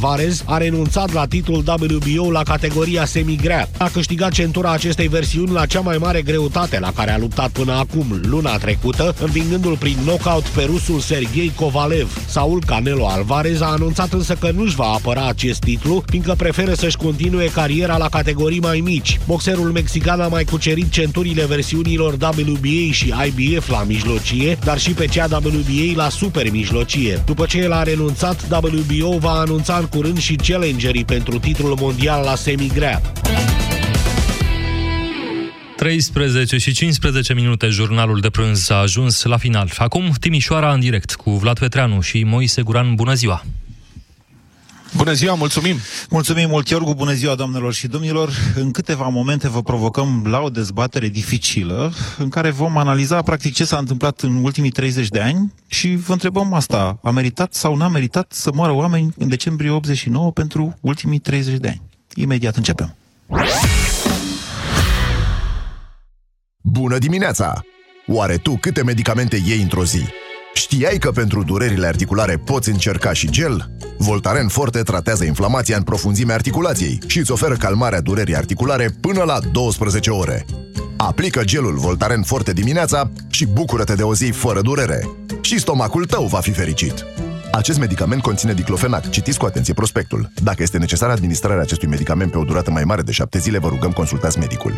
Varez a renunțat la titlul WBO la categoria semigrea. A câștigat centura acestei versiuni la cea mai mare greutate la care a luptat până acum, luna trecută, învingându-l prin knockout pe rusul Sergei Kovalev. Saul Canelo Alvarez a anunțat însă că nu-și va apăra acest titlu, fiindcă preferă să-și continue cariera la categorii mai mici. Boxerul mexican a mai cucerit centurile versiunilor WBA și IBF la mijlocie, dar și pe cea WBA la super mijlocie. După ce el a renunțat, WBO va anunța în curând și challengerii pentru titlul mondial la semigrea. 13 și 15 minute, jurnalul de prânz a ajuns la final. Acum Timișoara în direct cu Vlad Petreanu și Moise Guran. Bună ziua! Bună ziua, mulțumim! Mulțumim mult, Iorgu, bună ziua, doamnelor și domnilor! În câteva momente vă provocăm la o dezbatere dificilă, în care vom analiza practic ce s-a întâmplat în ultimii 30 de ani și vă întrebăm asta, a meritat sau n-a meritat să moară oameni în decembrie 89 pentru ultimii 30 de ani? Imediat începem! Bună dimineața! Oare tu câte medicamente iei într-o zi? Știai că pentru durerile articulare poți încerca și gel? Voltaren Forte tratează inflamația în profunzimea articulației și îți oferă calmarea durerii articulare până la 12 ore. Aplică gelul Voltaren Forte dimineața și bucură-te de o zi fără durere. Și stomacul tău va fi fericit. Acest medicament conține diclofenac. Citiți cu atenție prospectul. Dacă este necesară administrarea acestui medicament pe o durată mai mare de 7 zile, vă rugăm consultați medicul.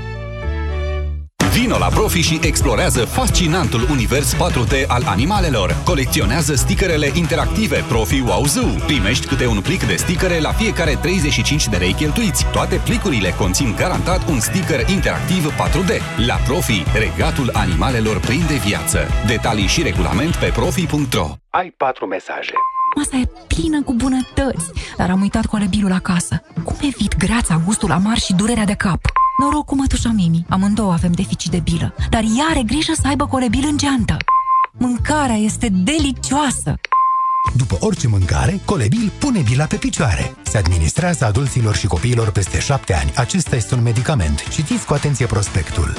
Vino la Profi și explorează fascinantul univers 4D al animalelor. Colecționează stickerele interactive Profi Wow Zoo. Primești câte un plic de stickere la fiecare 35 de lei cheltuiți. Toate plicurile conțin garantat un sticker interactiv 4D. La Profi, regatul animalelor prinde viață. Detalii și regulament pe profi.ro Ai patru mesaje. Masa e plină cu bunătăți, dar am uitat colebilul acasă. Cum evit greața, gustul amar și durerea de cap? Noroc cu mătușa Mimi, amândouă avem deficit de bilă, dar ea are grijă să aibă colebil în geantă. Mâncarea este delicioasă! După orice mâncare, Colebil pune bila pe picioare. Se administrează adulților și copiilor peste șapte ani. Acesta este un medicament. Citiți cu atenție prospectul.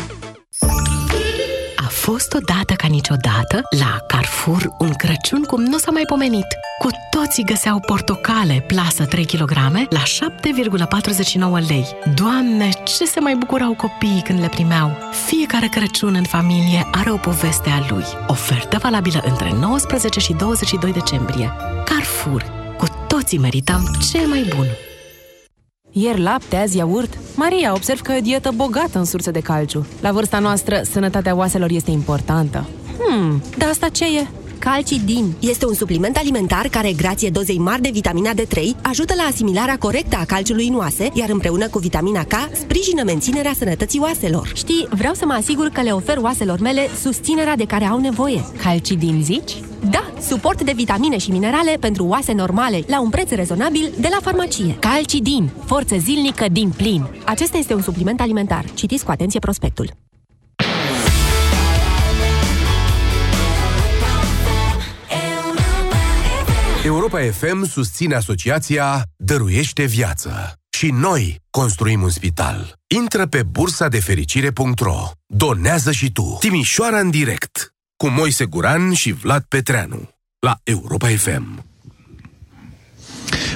A fost odată ca niciodată la Carrefour un Crăciun cum nu s-a mai pomenit. Cu toții găseau portocale plasă 3 kg la 7,49 lei. Doamne, ce se mai bucurau copiii când le primeau! Fiecare Crăciun în familie are o poveste a lui. Ofertă valabilă între 19 și 22 decembrie. Carrefour. Cu toții merităm cel mai bun. Ieri lapte, azi iaurt. Maria, observ că e o dietă bogată în surse de calciu. La vârsta noastră, sănătatea oaselor este importantă. Hmm, dar asta ce e? Calcidin este un supliment alimentar care, grație dozei mari de vitamina D3, ajută la asimilarea corectă a calciului în oase, iar împreună cu vitamina K, sprijină menținerea sănătății oaselor. Știi, vreau să mă asigur că le ofer oaselor mele susținerea de care au nevoie. Calcidin, zici? Da, suport de vitamine și minerale pentru oase normale, la un preț rezonabil de la farmacie. Calcidin, forță zilnică din plin. Acesta este un supliment alimentar. Citiți cu atenție prospectul. Europa FM susține asociația Dăruiește Viață. Și noi construim un spital. Intră pe bursa de fericire.ro. Donează și tu. Timișoara în direct. Cu Moise Guran și Vlad Petreanu. La Europa FM.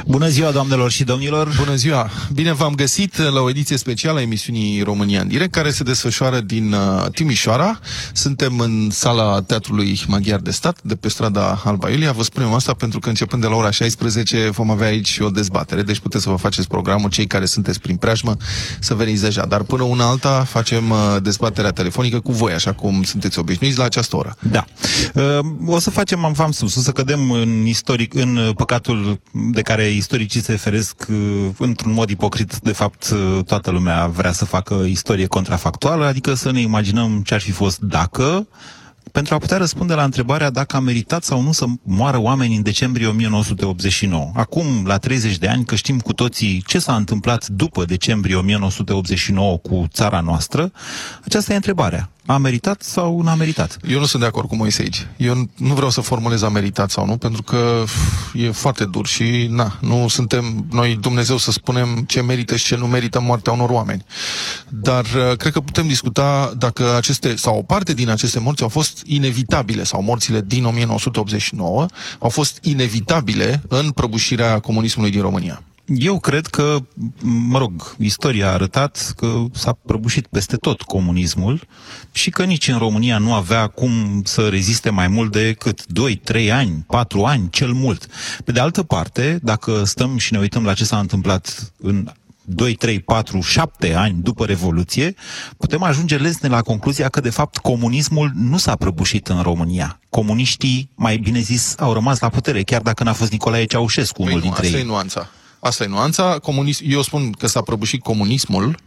Bună ziua, doamnelor și domnilor! Bună ziua! Bine v-am găsit la o ediție specială a emisiunii România în direct, care se desfășoară din uh, Timișoara. Suntem în sala Teatrului Maghiar de Stat, de pe strada Alba Iulia. Vă spunem asta pentru că începând de la ora 16 vom avea aici o dezbatere, deci puteți să vă faceți programul, cei care sunteți prin preajmă, să veniți deja. Dar până una alta facem uh, dezbaterea telefonică cu voi, așa cum sunteți obișnuiți la această oră. Da. Uh, o să facem, am v-am spus, o să cădem în istoric, în uh, păcatul de care istoricii se feresc uh, într-un mod ipocrit. De fapt, uh, toată lumea vrea să facă istorie contrafactuală, adică să ne imaginăm ce ar fi fost dacă, pentru a putea răspunde la întrebarea dacă a meritat sau nu să moară oameni în decembrie 1989. Acum, la 30 de ani, că știm cu toții ce s-a întâmplat după decembrie 1989 cu țara noastră, aceasta e întrebarea. A meritat sau n-a meritat? Eu nu sunt de acord cu Moise aici. Eu nu vreau să formulez a meritat sau nu, pentru că e foarte dur și na, nu suntem noi Dumnezeu să spunem ce merită și ce nu merită moartea unor oameni. Dar uh, cred că putem discuta dacă aceste, sau o parte din aceste morți au fost inevitabile, sau morțile din 1989 au fost inevitabile în prăbușirea comunismului din România. Eu cred că, mă rog, istoria a arătat că s-a prăbușit peste tot comunismul și că nici în România nu avea cum să reziste mai mult decât 2, 3 ani, 4 ani, cel mult. Pe de altă parte, dacă stăm și ne uităm la ce s-a întâmplat în 2, 3, 4, 7 ani după Revoluție, putem ajunge lesne la concluzia că, de fapt, comunismul nu s-a prăbușit în România. Comuniștii, mai bine zis, au rămas la putere, chiar dacă n-a fost Nicolae Ceaușescu unul Păi nu, dintre asta ei. e nuanța. Asta e nuanța. Comunism, eu spun că s-a prăbușit comunismul,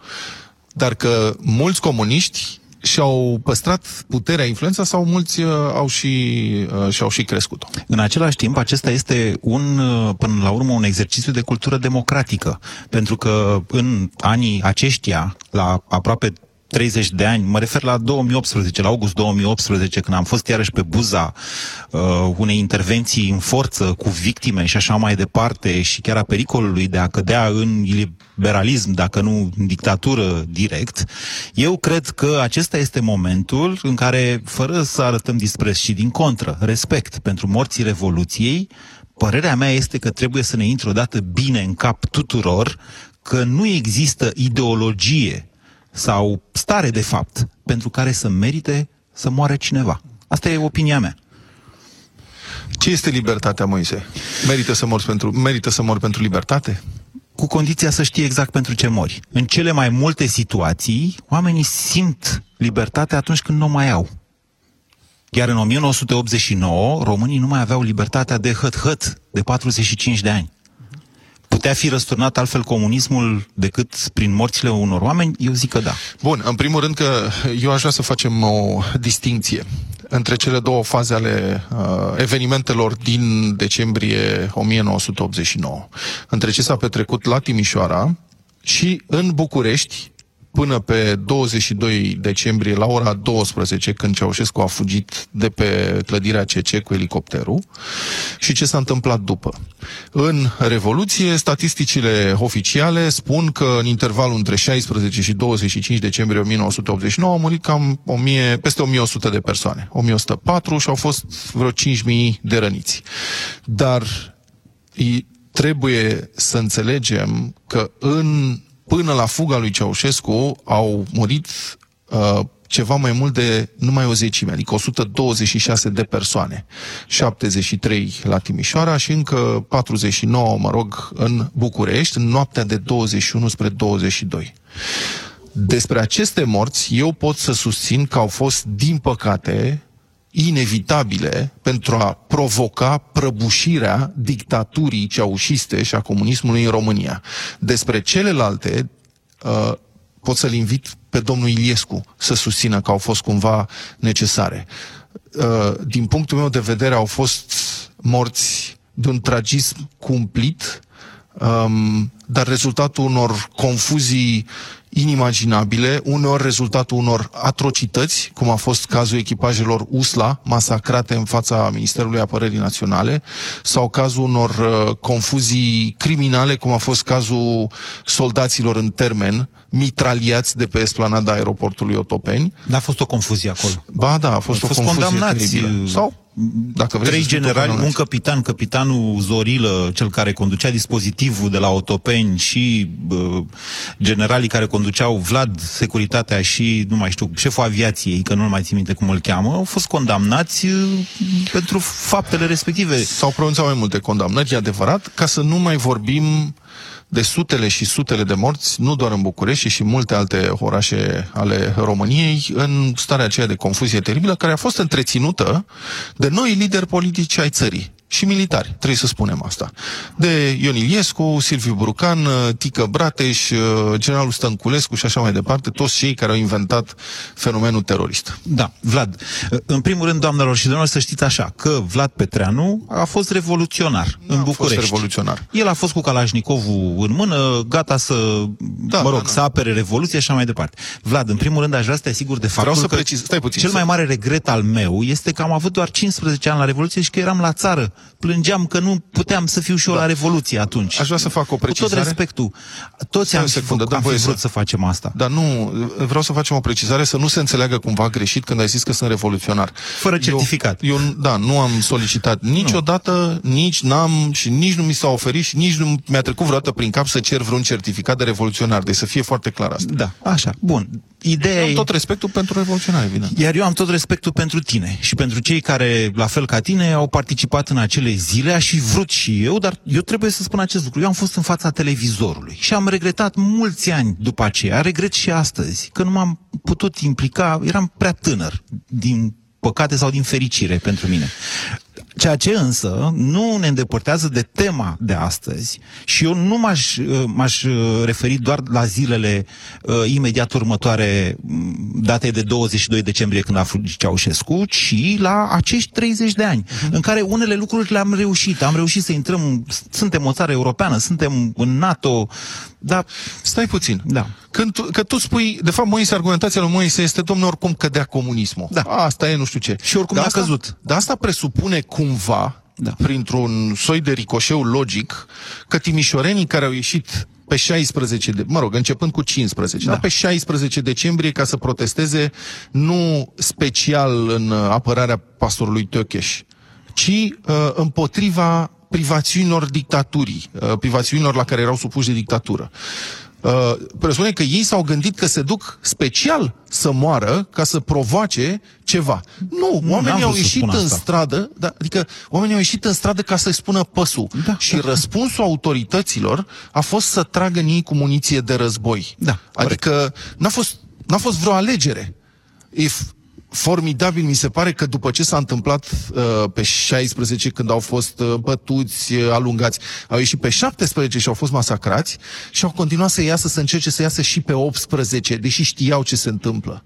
dar că mulți comuniști și-au păstrat puterea, influența sau mulți uh, au și, uh, și-au și crescut-o. În același timp, acesta este un, uh, până la urmă, un exercițiu de cultură democratică. Pentru că în anii aceștia, la aproape 30 de ani, mă refer la 2018, la august 2018, când am fost iarăși pe buza uh, unei intervenții în forță cu victime și așa mai departe și chiar a pericolului de a cădea în liberalism, dacă nu în dictatură direct, eu cred că acesta este momentul în care, fără să arătăm dispreț și din contră, respect pentru morții Revoluției, părerea mea este că trebuie să ne intre odată bine în cap tuturor că nu există ideologie sau stare de fapt pentru care să merite să moare cineva. Asta e opinia mea. Ce este libertatea, Moise? Merită să morți pentru, merită să mori pentru libertate? Cu condiția să știi exact pentru ce mori. În cele mai multe situații, oamenii simt libertatea atunci când nu o mai au. Iar în 1989, românii nu mai aveau libertatea de hăt-hăt, de 45 de ani. Putea fi răsturnat altfel comunismul decât prin morțile unor oameni? Eu zic că da. Bun, în primul rând că eu aș vrea să facem o distinție între cele două faze ale uh, evenimentelor din decembrie 1989. Între ce s-a petrecut la Timișoara și în București, până pe 22 decembrie la ora 12, când Ceaușescu a fugit de pe clădirea CC cu elicopterul și ce s-a întâmplat după. În Revoluție, statisticile oficiale spun că în intervalul între 16 și 25 decembrie 1989 au murit cam 1000, peste 1100 de persoane, 1104 și au fost vreo 5000 de răniți. Dar i- trebuie să înțelegem că în până la fuga lui Ceaușescu au murit uh, ceva mai mult de numai o zecime, adică 126 de persoane, 73 la Timișoara și încă 49, mă rog, în București, în noaptea de 21 spre 22. Despre aceste morți, eu pot să susțin că au fost, din păcate, inevitabile pentru a provoca prăbușirea dictaturii ceaușiste și a comunismului în România. Despre celelalte, uh, pot să-l invit pe domnul Iliescu să susțină că au fost cumva necesare. Uh, din punctul meu de vedere, au fost morți de un tragism cumplit, um, dar rezultatul unor confuzii inimaginabile, uneori rezultatul unor atrocități, cum a fost cazul echipajelor USLA, masacrate în fața Ministerului Apărării Naționale, sau cazul unor uh, confuzii criminale, cum a fost cazul soldaților în termen, mitraliați de pe esplanada aeroportului Otopeni. N-a fost o confuzie acolo. Ba da, a fost Au o fost confuzie condamnați. teribilă. Sau, dacă vreți Trei să spui generali, un condamnați. capitan, capitanul Zorilă, cel care conducea dispozitivul de la Otopeni și uh, generalii care conduceau Vlad, securitatea și, nu mai știu, șeful aviației, că nu mai țin minte cum îl cheamă, au fost condamnați uh, pentru faptele respective. S-au pronunțat mai multe condamnări, e adevărat, ca să nu mai vorbim de sutele și sutele de morți, nu doar în București, ci și în multe alte orașe ale României, în starea aceea de confuzie teribilă, care a fost întreținută de noi lideri politici ai țării. Și militari, trebuie să spunem asta. De Ion Iliescu, Silviu Brucan, Tică Brateș, generalul Stănculescu și așa mai departe, toți cei care au inventat fenomenul terorist. Da, Vlad. În primul rând, doamnelor și domnilor, să știți așa, că Vlad Petreanu a fost revoluționar Nu în a București. fost revoluționar. El a fost cu Kalashnikovul în mână, gata să, da, mă rog, da, da. să apere revoluția și așa mai departe. Vlad, în primul rând, aș vrea să te asigur de faptul să că preciz- stai puțin, cel să- mai mare regret al meu este că am avut doar 15 ani la Revoluție și că eram la țară. Plângeam că nu puteam să fiu și eu la Revoluție atunci. Aș vrea să fac o Cu tot precizare. respectul. Toți Stai am, o fi, secundă, făcut, dă-mi am fi voie să- vrut să facem asta. Dar nu, vreau să facem o precizare, să nu se înțeleagă cumva greșit când ai zis că sunt revoluționar. Fără certificat. Eu, eu da, nu am solicitat niciodată, nici n-am și nici nu mi s-a oferit și nici nu mi-a trecut vreodată prin cap să cer vreun certificat de revoluționar. Deci să fie foarte clar asta. Da, așa. Bun. Ideea Am e... tot respectul pentru revoluționar, evident. Iar eu am tot respectul pentru tine și pentru cei care, la fel ca tine, au participat în acele zile, aș fi vrut și eu, dar eu trebuie să spun acest lucru. Eu am fost în fața televizorului și am regretat mulți ani după aceea, regret și astăzi, că nu m-am putut implica, eram prea tânăr, din păcate sau din fericire pentru mine. Ceea ce însă nu ne îndepărtează de tema de astăzi și eu nu m-aș, uh, m-aș uh, referi doar la zilele uh, imediat următoare m, datei de 22 decembrie când a fugit Ceaușescu, ci la acești 30 de ani, uh-huh. în care unele lucruri le-am reușit. Am reușit să intrăm, suntem o țară europeană, suntem în NATO, dar... Stai puțin. Da. Când tu, că tu spui, de fapt, Moise, argumentația lui Moise este, domnule, oricum cădea comunismul. Da. Asta e, nu știu ce. Și oricum Dar a asta, căzut. Dar asta presupune cumva, Da. printr-un soi de ricoșeu logic, că timișorenii care au ieșit pe 16, de, mă rog, începând cu 15, da. dar pe 16 decembrie ca să protesteze nu special în uh, apărarea pastorului Teocheș, ci uh, împotriva privațiunilor dictaturii, uh, privațiunilor la care erau supuși de dictatură. Uh, presupune că ei s-au gândit că se duc special să moară ca să provoace ceva. Nu, Nu, oamenii n-am au vrut să ieșit spun în asta. stradă, da, adică oamenii au ieșit în stradă ca să-i spună păsul. Da, și da. răspunsul autorităților a fost să tragă în ei cu muniție de război. Da, adică n-a fost, n-a fost vreo alegere. E f- formidabil, mi se pare că după ce s-a întâmplat uh, pe 16, când au fost uh, bătuți, uh, alungați, au ieșit pe 17 și au fost masacrați și au continuat să iasă, să încerce să iasă și pe 18, deși știau ce se întâmplă.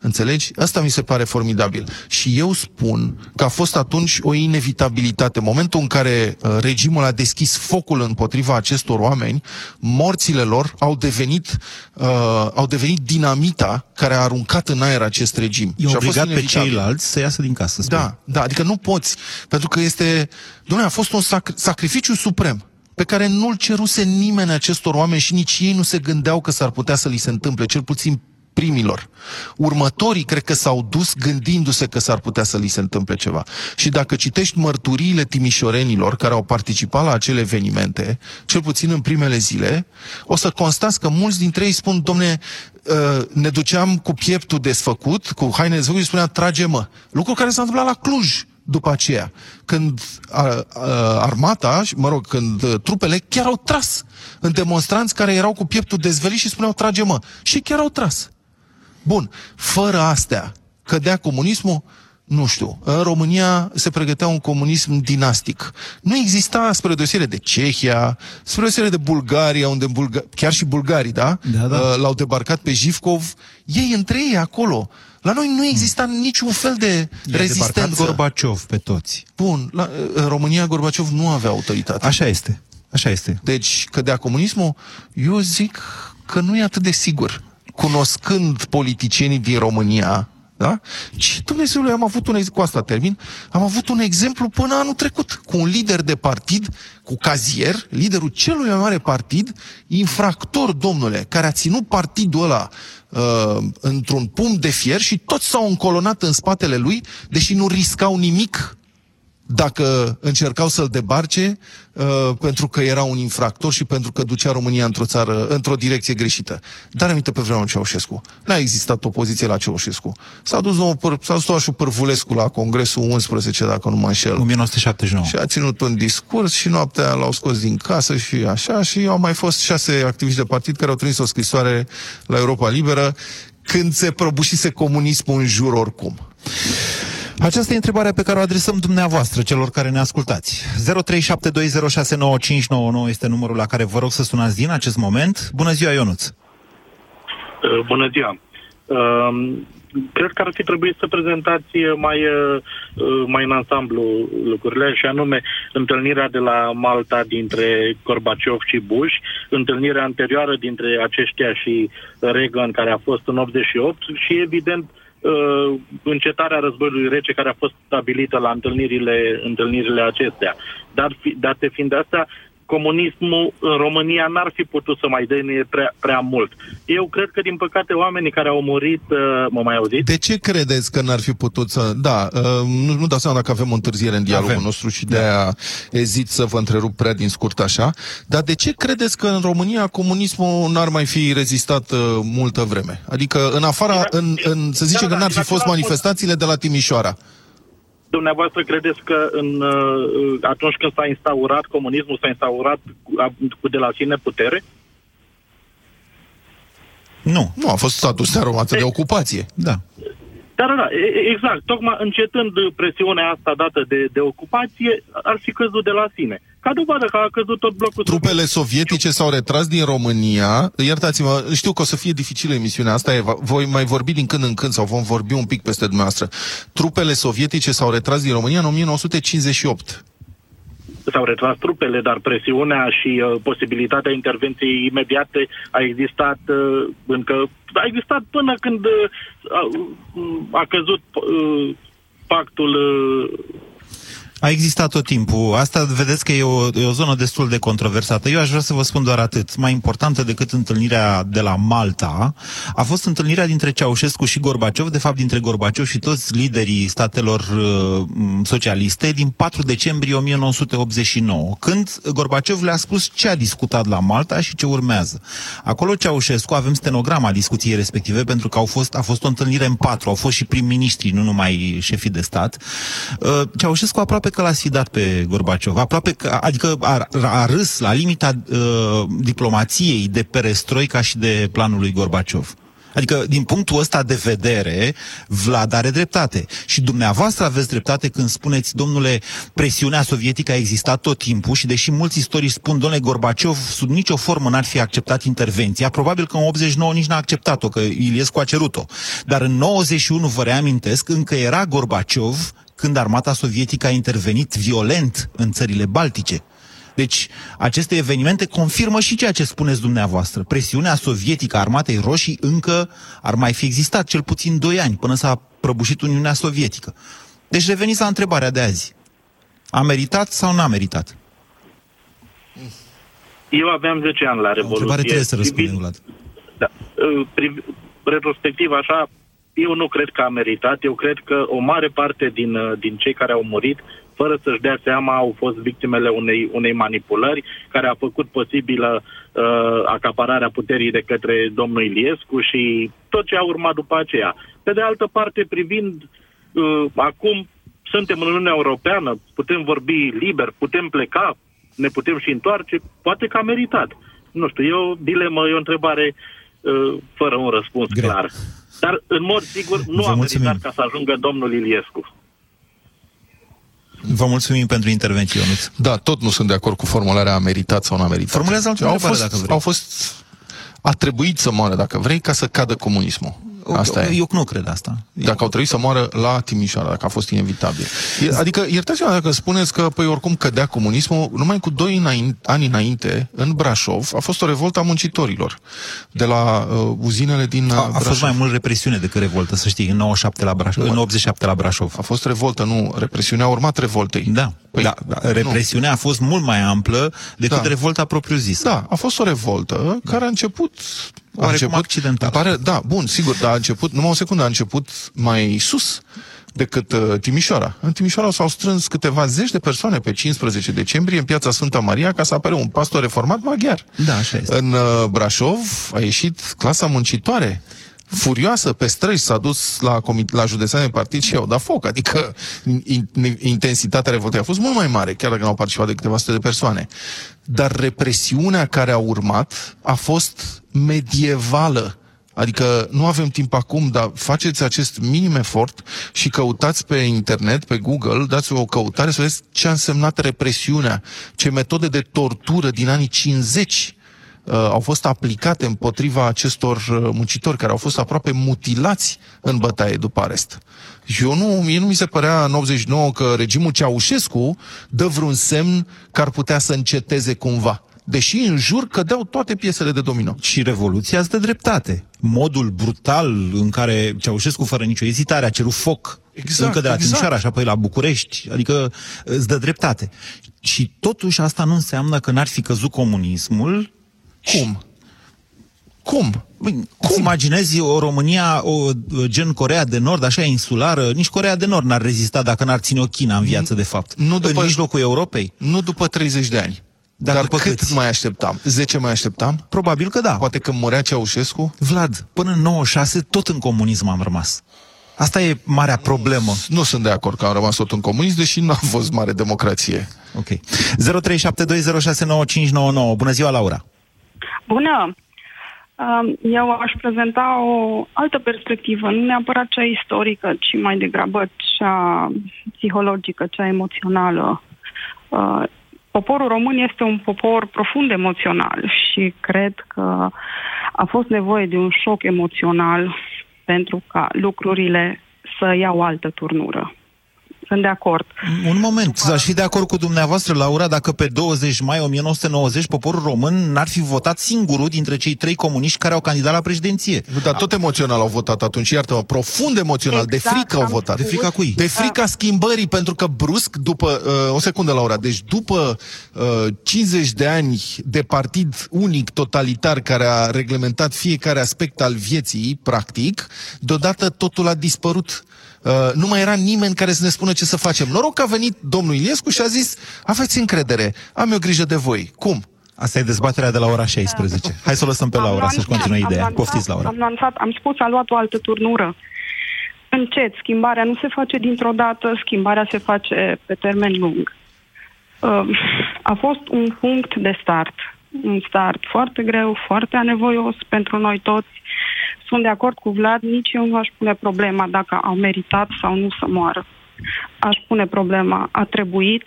Înțelegi? Asta mi se pare formidabil. Și eu spun că a fost atunci o inevitabilitate. Momentul în care uh, regimul a deschis focul împotriva acestor oameni, morțile lor au devenit, uh, au devenit dinamita care a aruncat în aer acest regim. I-a Și a fost obligat pe inevitabil. ceilalți să iasă din casă. spui. Da, da, adică nu poți, pentru că este, domnule, a fost un sac- sacrificiu suprem pe care nu-l ceruse nimeni acestor oameni și nici ei nu se gândeau că s-ar putea să li se întâmple, cel puțin primilor. Următorii cred că s-au dus gândindu-se că s-ar putea să li se întâmple ceva. Și dacă citești mărturiile timișorenilor care au participat la acele evenimente, cel puțin în primele zile, o să constați că mulți dintre ei spun, domne, uh, ne duceam cu pieptul desfăcut, cu haine desfăcute și spuneam, trage-mă. Lucru care s-a întâmplat la Cluj după aceea, când a, a, armata, și, mă rog, când uh, trupele chiar au tras în demonstranți care erau cu pieptul dezvălit și spuneau trage-mă. Și chiar au tras. Bun, fără astea, cădea comunismul? Nu știu. În România se pregătea un comunism dinastic. Nu exista, spre deosebire de Cehia, spre deosebire de Bulgaria, unde Bulga- chiar și bulgarii, da? Da, da. Uh, L-au debarcat pe Jivkov. Ei între ei acolo. La noi nu exista niciun fel de I-a debarcat rezistență. Gorbaciov pe toți. Bun, la, în România Gorbaciov nu avea autoritate. Așa este. Așa este. Deci, cădea comunismul, eu zic că nu e atât de sigur. Cunoscând politicienii din România, da? Și Dumnezeule, am avut un ex- cu asta termin, am avut un exemplu până anul trecut, cu un lider de partid, cu cazier, liderul celui mai mare partid, infractor, domnule, care a ținut partidul ăla uh, într-un pumn de fier și toți s-au încolonat în spatele lui, deși nu riscau nimic dacă încercau să-l debarce uh, pentru că era un infractor și pentru că ducea România într-o țară, într-o direcție greșită. Dar aminte pe vremea lui Ceaușescu. N-a existat opoziție la Ceaușescu. S-a dus domnul Păr- s-a dus și Pârvulescu la Congresul 11, dacă nu mă înșel. 1979. Și a ținut un discurs și noaptea l-au scos din casă și așa și au mai fost șase activiști de partid care au trimis o scrisoare la Europa Liberă când se prăbușise comunismul în jur oricum. Aceasta e întrebarea pe care o adresăm dumneavoastră, celor care ne ascultați. 0372069599 este numărul la care vă rog să sunați din acest moment. Bună ziua, Ionuț! Uh, Bună ziua! Uh, Cred că ar fi trebuit să prezentați mai, uh, mai în ansamblu lucrurile, și anume întâlnirea de la Malta dintre Gorbaciov și Bush, întâlnirea anterioară dintre aceștia și Reagan, care a fost în 88, și evident uh, încetarea războiului rece care a fost stabilită la întâlnirile, întâlnirile acestea. Dar, fi, date fiind astea, comunismul în România n-ar fi putut să mai dăinuie prea, prea mult. Eu cred că, din păcate, oamenii care au murit, uh, mă mai auzit? De ce credeți că n-ar fi putut să... Da, uh, nu, nu dau seama dacă avem o întârziere în dialogul avem. nostru și de-aia ezit să vă întrerup prea din scurt așa, dar de ce credeți că în România comunismul n-ar mai fi rezistat uh, multă vreme? Adică, în afara, în, în, să zicem da, că n-ar fi fost manifestațiile de la Timișoara dumneavoastră credeți că în, uh, atunci când s-a instaurat comunismul, s-a instaurat cu de la sine putere? Nu. Nu, a fost status de aromață de ocupație. Da. Da, da, da, exact. Tocmai încetând presiunea asta dată de, de ocupație, ar fi căzut de la sine. Ca dovadă că a căzut tot blocul... Trupele sovietice s-au retras din România. Iertați-mă, știu că o să fie dificilă emisiunea asta. Voi mai vorbi din când în când sau vom vorbi un pic peste dumneavoastră. Trupele sovietice s-au retras din România în 1958 s-au retras trupele, dar presiunea și uh, posibilitatea intervenției imediate a existat uh, încă a existat până când uh, a, a căzut uh, pactul uh, a existat tot timpul. Asta vedeți că e o, e o zonă destul de controversată. Eu aș vrea să vă spun doar atât. Mai importantă decât întâlnirea de la Malta a fost întâlnirea dintre Ceaușescu și Gorbaciov, de fapt dintre Gorbaciov și toți liderii statelor uh, socialiste din 4 decembrie 1989, când Gorbaciov le-a spus ce a discutat la Malta și ce urmează. Acolo Ceaușescu, avem stenograma discuției respective, pentru că au fost, a fost o întâlnire în patru, au fost și prim-ministri, nu numai șefii de stat. Uh, Ceaușescu aproape că l-a sfidat pe Gorbaciov, aproape că, adică a, a râs la limita uh, diplomației de perestroica și de planul lui Gorbaciov. Adică, din punctul ăsta de vedere, Vlad are dreptate. Și dumneavoastră aveți dreptate când spuneți, domnule, presiunea sovietică a existat tot timpul și deși mulți istorici spun, domnule, Gorbaciov sub nicio formă n-ar fi acceptat intervenția, probabil că în 89 nici n-a acceptat-o, că Iliescu a cerut-o. Dar în 91, vă reamintesc, încă era Gorbaciov când armata sovietică a intervenit violent în țările baltice. Deci, aceste evenimente confirmă și ceea ce spuneți dumneavoastră. Presiunea sovietică a armatei roșii încă ar mai fi existat cel puțin 2 ani, până s-a prăbușit Uniunea Sovietică. Deci reveniți la întrebarea de azi. A meritat sau n-a meritat? Eu aveam 10 ani la Revoluție. O întrebare trebuie să răspundem, Vlad. Da. Retrospectiv, așa, eu nu cred că a meritat. Eu cred că o mare parte din, uh, din cei care au murit, fără să-și dea seama, au fost victimele unei, unei manipulări care a făcut posibilă uh, acapararea puterii de către domnul Iliescu și tot ce a urmat după aceea. Pe de altă parte, privind uh, acum, suntem în Uniunea Europeană, putem vorbi liber, putem pleca, ne putem și întoarce, poate că a meritat. Nu știu, e o dilemă, e o întrebare uh, fără un răspuns Greu. clar. Dar, în mod sigur, nu Vă a mulțumim. meritat ca să ajungă domnul Iliescu. Vă mulțumim pentru intervenție, Ionuț. Da, tot nu sunt de acord cu formularea a meritat sau nu a meritat. Formulează altă au fost, dacă vrei. Au fost... A trebuit să moară, dacă vrei, ca să cadă comunismul. Asta eu, eu nu cred asta. Dacă au trebuit să moară la Timișoara, dacă a fost inevitabil. Adică, iertați-mă dacă spuneți că, păi, oricum cădea comunismul, numai cu doi înainte, ani înainte, în Brașov, a fost o revoltă a muncitorilor de la uh, uzinele din a, uh, Brașov. A fost mai mult represiune decât revoltă, să știi, în 97 la Brașov, în 87 la Brașov. A fost revoltă, nu, represiunea a urmat revoltei. Da. Păi, da, da, represiunea nu. a fost mult mai amplă decât da. revolta propriu-zisă. Da, a fost o revoltă da. care a început a început accidental. Pare, da, bun, sigur, dar a început, numai o secundă, a început mai sus decât uh, Timișoara. În Timișoara s-au strâns câteva zeci de persoane pe 15 decembrie în piața Sfânta Maria ca să apare un pastor reformat maghiar. Da, așa este. În uh, Brașov a ieșit clasa muncitoare furioasă pe străzi, s-a dus la, la județean de partid și au dat foc. Adică in, intensitatea revoltei a fost mult mai mare, chiar dacă nu au participat de câteva sute de persoane. Dar represiunea care a urmat a fost medievală Adică nu avem timp acum, dar faceți acest minim efort și căutați pe internet, pe Google, dați o căutare să vedeți ce a însemnat represiunea, ce metode de tortură din anii 50 uh, au fost aplicate împotriva acestor uh, muncitori care au fost aproape mutilați în bătaie după arest. Și eu nu, mie nu mi se părea în 89 că regimul Ceaușescu dă vreun semn că ar putea să înceteze cumva. Deși în jur cădeau toate piesele de domino. Și Revoluția îți dă dreptate. Modul brutal în care Ceaușescu, fără nicio ezitare, a cerut foc Exact, încă de la exact. Timișoara și apoi la București. Adică îți dă dreptate. Și totuși asta nu înseamnă că n-ar fi căzut comunismul. Cum? Cum? Băi, Cum? Imaginezi o România, o, gen Corea de Nord, așa insulară, nici Corea de Nord n-ar rezista dacă n-ar ține o China în viață, de fapt. Nu după- În mijlocul Europei. Nu după 30 de ani. Dar Dar, după cât câți? mai așteptam? 10 mai așteptam? Probabil că da. Poate când murea Ceaușescu? Vlad, până în 96 tot în comunism am rămas. Asta e marea problemă. Nu sunt de acord că am rămas tot în comunism, deși nu a fost mare democrație. Ok. 0372069599. Bună ziua, Laura. Bună! Um, Eu aș prezenta o altă perspectivă, nu neapărat cea istorică, ci mai degrabă cea psihologică, cea emoțională. Uh, Poporul român este un popor profund emoțional și cred că a fost nevoie de un șoc emoțional pentru ca lucrurile să iau o altă turnură. Sunt de acord. Un moment, aș fi de acord cu dumneavoastră, Laura, dacă pe 20 mai 1990 poporul român n-ar fi votat singurul dintre cei trei comuniști care au candidat la președinție. Nu, dar tot emoțional au votat atunci, iartă-mă, profund emoțional, de Exact, frică au am votat. De frica cui? De frica schimbării, pentru că brusc, după, uh, o secundă, Laura, deci după uh, 50 de ani de partid unic, totalitar, care a reglementat fiecare aspect al vieții, practic, deodată totul a dispărut. Uh, nu mai era nimeni care să ne spună ce să facem. Noroc că a venit domnul Iliescu și a zis, aveți încredere, am eu grijă de voi. Cum? Asta e dezbaterea de la ora 16. Hai să o lăsăm pe Am Laura să-și lansat, continue am ideea. lansat, Poftiți, Laura. Am lansat, am spus, a luat o altă turnură. Încet, schimbarea nu se face dintr-o dată, schimbarea se face pe termen lung. Uh, A fost un punct de start. Un start foarte greu, foarte anevoios pentru noi toți. Sunt de acord cu Vlad, nici eu nu aș pune problema dacă au meritat sau nu să moară. Aș pune problema, a trebuit.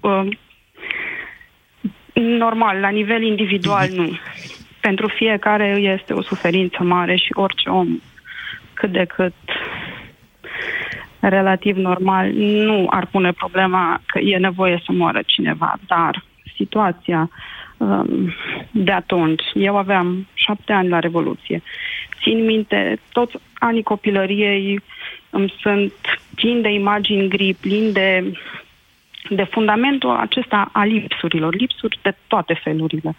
Uh, Normal, la nivel individual nu. Pentru fiecare este o suferință mare și orice om cât de cât relativ normal nu ar pune problema că e nevoie să moară cineva, dar situația um, de atunci, eu aveam șapte ani la Revoluție, țin minte toți anii copilăriei îmi sunt plini de imagini gri, plini de de fundamentul acesta a lipsurilor, lipsuri de toate felurile,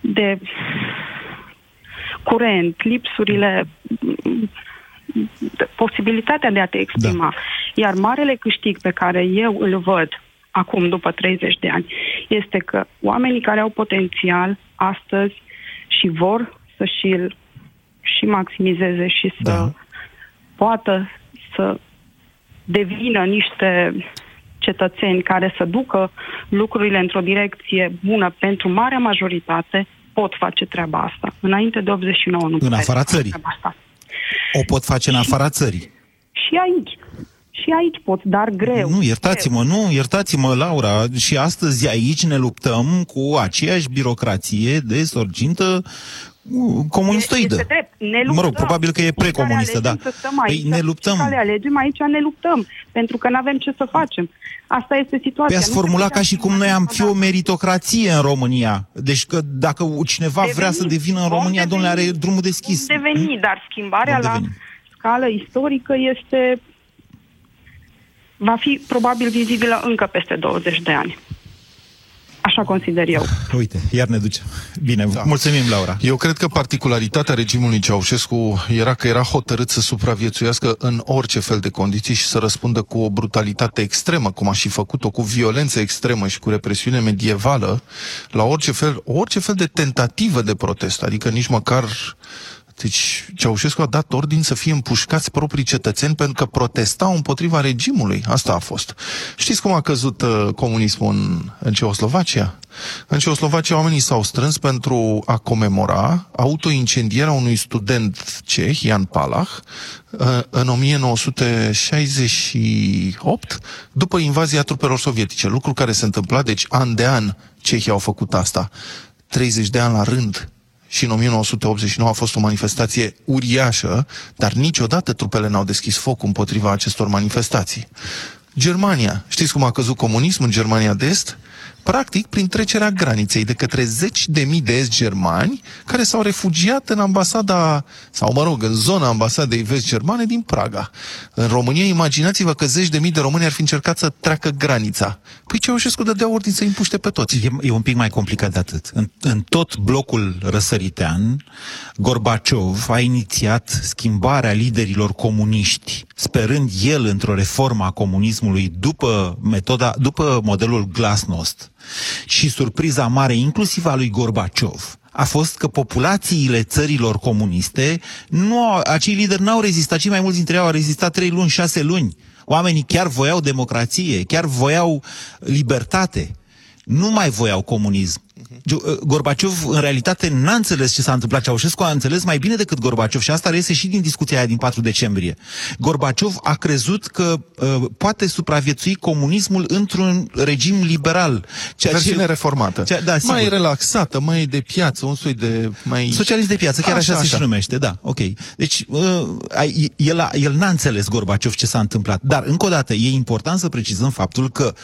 de curent, lipsurile, de posibilitatea de a te exprima. Da. Iar marele câștig pe care eu îl văd acum, după 30 de ani, este că oamenii care au potențial astăzi și vor să și-l și maximizeze și să da. poată să devină niște cetățeni care să ducă lucrurile într-o direcție bună pentru marea majoritate, pot face treaba asta. Înainte de 89 nu În puteai afara să faci țării. treaba Asta. O pot face în afara țării. Și aici. Și aici poți, dar greu. Nu, iertați-mă, nu, iertați-mă, Laura. Și astăzi aici ne luptăm cu aceeași birocrație de sorgintă uh, comunistoidă. Este drept. Ne luptăm. Mă rog, probabil că e Fiecare precomunistă, da. alegem Să stăm aici, Păi ne luptăm. Fiecare alegem aici, ne luptăm. Pentru că nu avem ce să facem. Asta este situația. Păi ați Nu formulat putem ca și cum noi am fi o meritocrație în România. Deci că dacă cineva Deveni. vrea să devină în România, domnule, are drumul deschis. deveni, dar schimbarea Vom la deveni. scală istorică este va fi probabil vizibilă încă peste 20 de ani. Așa consider eu. Uite, iar ne duce. Bine, da. mulțumim, Laura. Eu cred că particularitatea regimului Ceaușescu era că era hotărât să supraviețuiască în orice fel de condiții și să răspundă cu o brutalitate extremă, cum a și făcut-o, cu violență extremă și cu represiune medievală, la orice fel, orice fel de tentativă de protest. Adică nici măcar Deci Ceaușescu a dat ordin să fie împușcați proprii cetățeni pentru că protestau împotriva regimului. Asta a fost. Știți cum a căzut uh, comunismul în, în Ceoslovacia? În Ceoslovacia oamenii s-au strâns pentru a comemora autoincendierea unui student ceh, Ian Palach, uh, în 1968, după invazia trupelor sovietice. Lucru care se întâmpla, deci an de an cehii au făcut asta. 30 de ani la rând și în 1989 a fost o manifestație uriașă, dar niciodată trupele n-au deschis foc împotriva acestor manifestații. Germania. Știți cum a căzut comunismul în Germania de Est? Practic prin trecerea graniței de către zeci de mii de est-germani care s-au refugiat în ambasada, sau mă rog, în zona ambasadei vest-germane din Praga. În România, imaginați-vă că zeci de mii de români ar fi încercat să treacă granița. Păi Ceaușescu dădea ordin să împuște pe toți. E, e un pic mai complicat de atât. În, în tot blocul răsăritean, Gorbaciov a inițiat schimbarea liderilor comuniști, sperând el într-o reformă a comunismului după metoda, după modelul Glasnost și surpriza mare, inclusiv a lui Gorbaciov, a fost că populațiile țărilor comuniste, nu au, acei lideri n-au rezistat, cei mai mulți dintre ei au rezistat 3 luni, 6 luni. Oamenii chiar voiau democrație, chiar voiau libertate. Nu mai voiau comunism. Uh, Gorbaciov, în realitate, n-a înțeles ce s-a întâmplat. Ceaușescu a înțeles mai bine decât Gorbaciov și asta reiese și din discuția aia din 4 decembrie. Gorbaciov a crezut că uh, poate supraviețui comunismul într-un regim liberal. Ceea Versiune ce... reformată. Cea, da, mai relaxată, mai de piață, un soi de... mai Socialist de piață, chiar așa, așa se și numește, da, ok. Deci, uh, el, a, el n-a înțeles Gorbaciov ce s-a întâmplat. Dar, încă o dată, e important să precizăm faptul că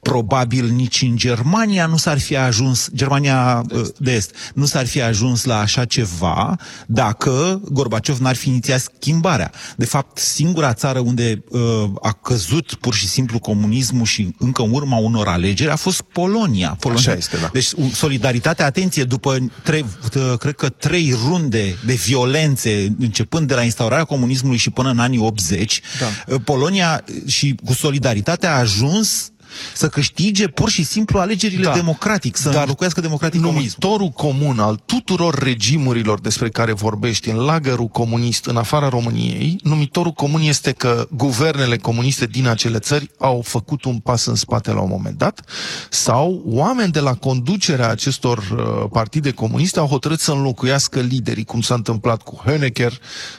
probabil nici în Germania nu s-ar fi ajuns Germania uh, de Est, nu s-ar fi ajuns la așa ceva dacă Gorbaciov n-ar fi inițiat schimbarea. De fapt, singura țară unde uh, a căzut pur și simplu comunismul și încă în urma unor alegeri a fost Polonia. Polonia. Așa este, da. Deci solidaritatea, atenție, după trei, uh, cred că trei runde de violențe, începând de la instaurarea comunismului și până în anii 80, da. Uh, Polonia și cu solidaritatea a ajuns să câștige pur și simplu alegerile da. democratic, să Dar înlocuiască democratic numitorul comun al tuturor regimurilor despre care vorbești în lagărul comunist în afara României, numitorul comun este că guvernele comuniste din acele țări au făcut un pas în spate la un moment dat sau oameni de la conducerea acestor uh, partide comuniste au hotărât să înlocuiască liderii, cum s-a întâmplat cu Hönecker,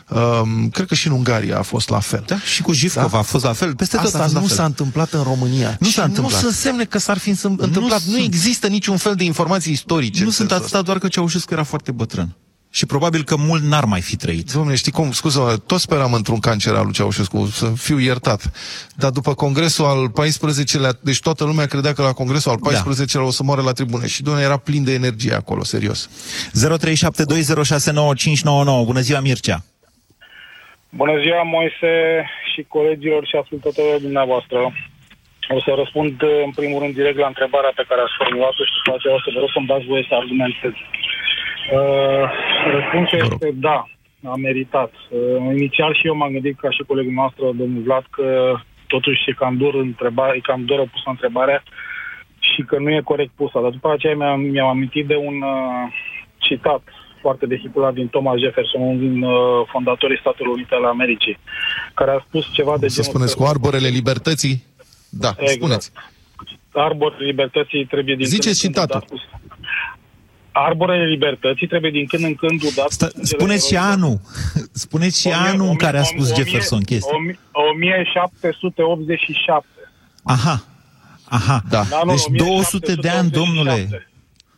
um, cred că și în Ungaria a fost la fel. Da? Și cu Jivkov da? a fost la fel. Peste Asta tot nu s-a întâmplat în România. Nu s-a s-a întâmplat. Nu să semne că s-ar fi întâmplat. Nu, nu există niciun fel de informații istorice. Nu sunt atâta doar că Ceaușescu era foarte bătrân. Și probabil că mult n-ar mai fi trăit. Domnule, știi cum, scuză toți speram într-un cancer al lui Ceaușescu, să fiu iertat. Dar după congresul al 14-lea, deci toată lumea credea că la congresul al 14-lea da. o să moare la tribune. Și domnule, era plin de energie acolo, serios. 0372069599. Bună ziua, Mircea! Bună ziua, Moise și colegilor și ascultătorilor dumneavoastră. O să răspund uh, în primul rând direct la întrebarea pe care ați formulat-o și după aceea o să vă rog să-mi dați voie să argumentez. Uh, răspunsul este da, a meritat. Uh, inițial și eu m-am gândit ca și colegul nostru, domnul Vlad, că totuși e cam dur, întreba, e cam dură pusă întrebarea și că nu e corect pusă. Dar după aceea mi-am, mi-am amintit de un uh, citat foarte vehiculat din Thomas Jefferson, unul din uh, fondatorii Statelor Unite ale Americii, care a spus ceva de să genul... Să spuneți cu arborele libertății? Da, exact. spuneți. Arborele libertății trebuie din Ziceți citatul. Arborele libertății trebuie din când în când udat. Sta, spuneți și anul. Spuneți și anul în care a spus 1000, Jefferson chestia. 1787. Aha. Aha. Da. Deci 200 de ani, domnule.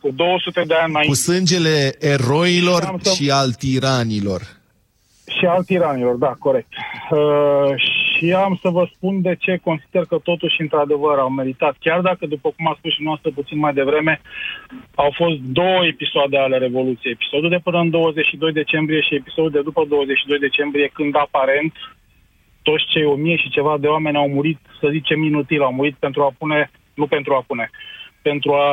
Cu 200 de ani mai Cu sângele eroilor și al tiranilor. Și al tiranilor, da, corect. Uh, și am să vă spun de ce consider că totuși, într-adevăr, au meritat. Chiar dacă, după cum a spus și noastră puțin mai devreme, au fost două episoade ale Revoluției. Episodul de până în 22 decembrie și episodul de după 22 decembrie, când aparent toți cei o mie și ceva de oameni au murit, să zicem, inutil, au murit pentru a pune, nu pentru a pune, pentru a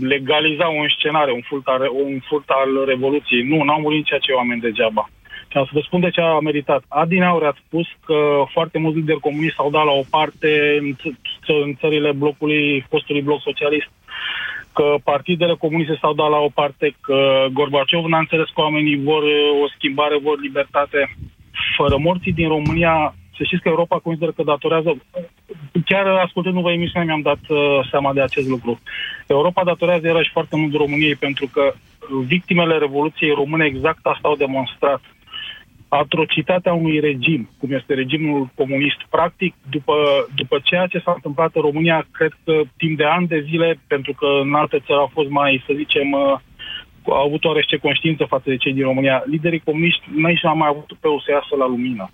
legaliza un scenariu, un furt al, un furt al Revoluției. Nu, n-au murit nici acei oameni degeaba. Și am să vă spun de ce a meritat. Adinaur a spus că foarte mulți lideri comuniști s-au dat la o parte în, în țările blocului, fostului bloc socialist că partidele comuniste s-au dat la o parte, că Gorbaciov n-a înțeles că oamenii vor uh, o schimbare, vor libertate. Fără morții din România, să știți că Europa consideră că datorează, chiar ascultându-vă emisiunea mi-am dat uh, seama de acest lucru. Europa datorează iarăși foarte mult României pentru că victimele Revoluției Române exact asta au demonstrat atrocitatea unui regim, cum este regimul comunist, practic, după, după ceea ce s-a întâmplat în România, cred că timp de ani de zile, pentru că în alte țări au fost mai, să zicem, uh, au avut oarește conștiință față de cei din România. Liderii comuniști nici nu au mai avut pe o să iasă la lumină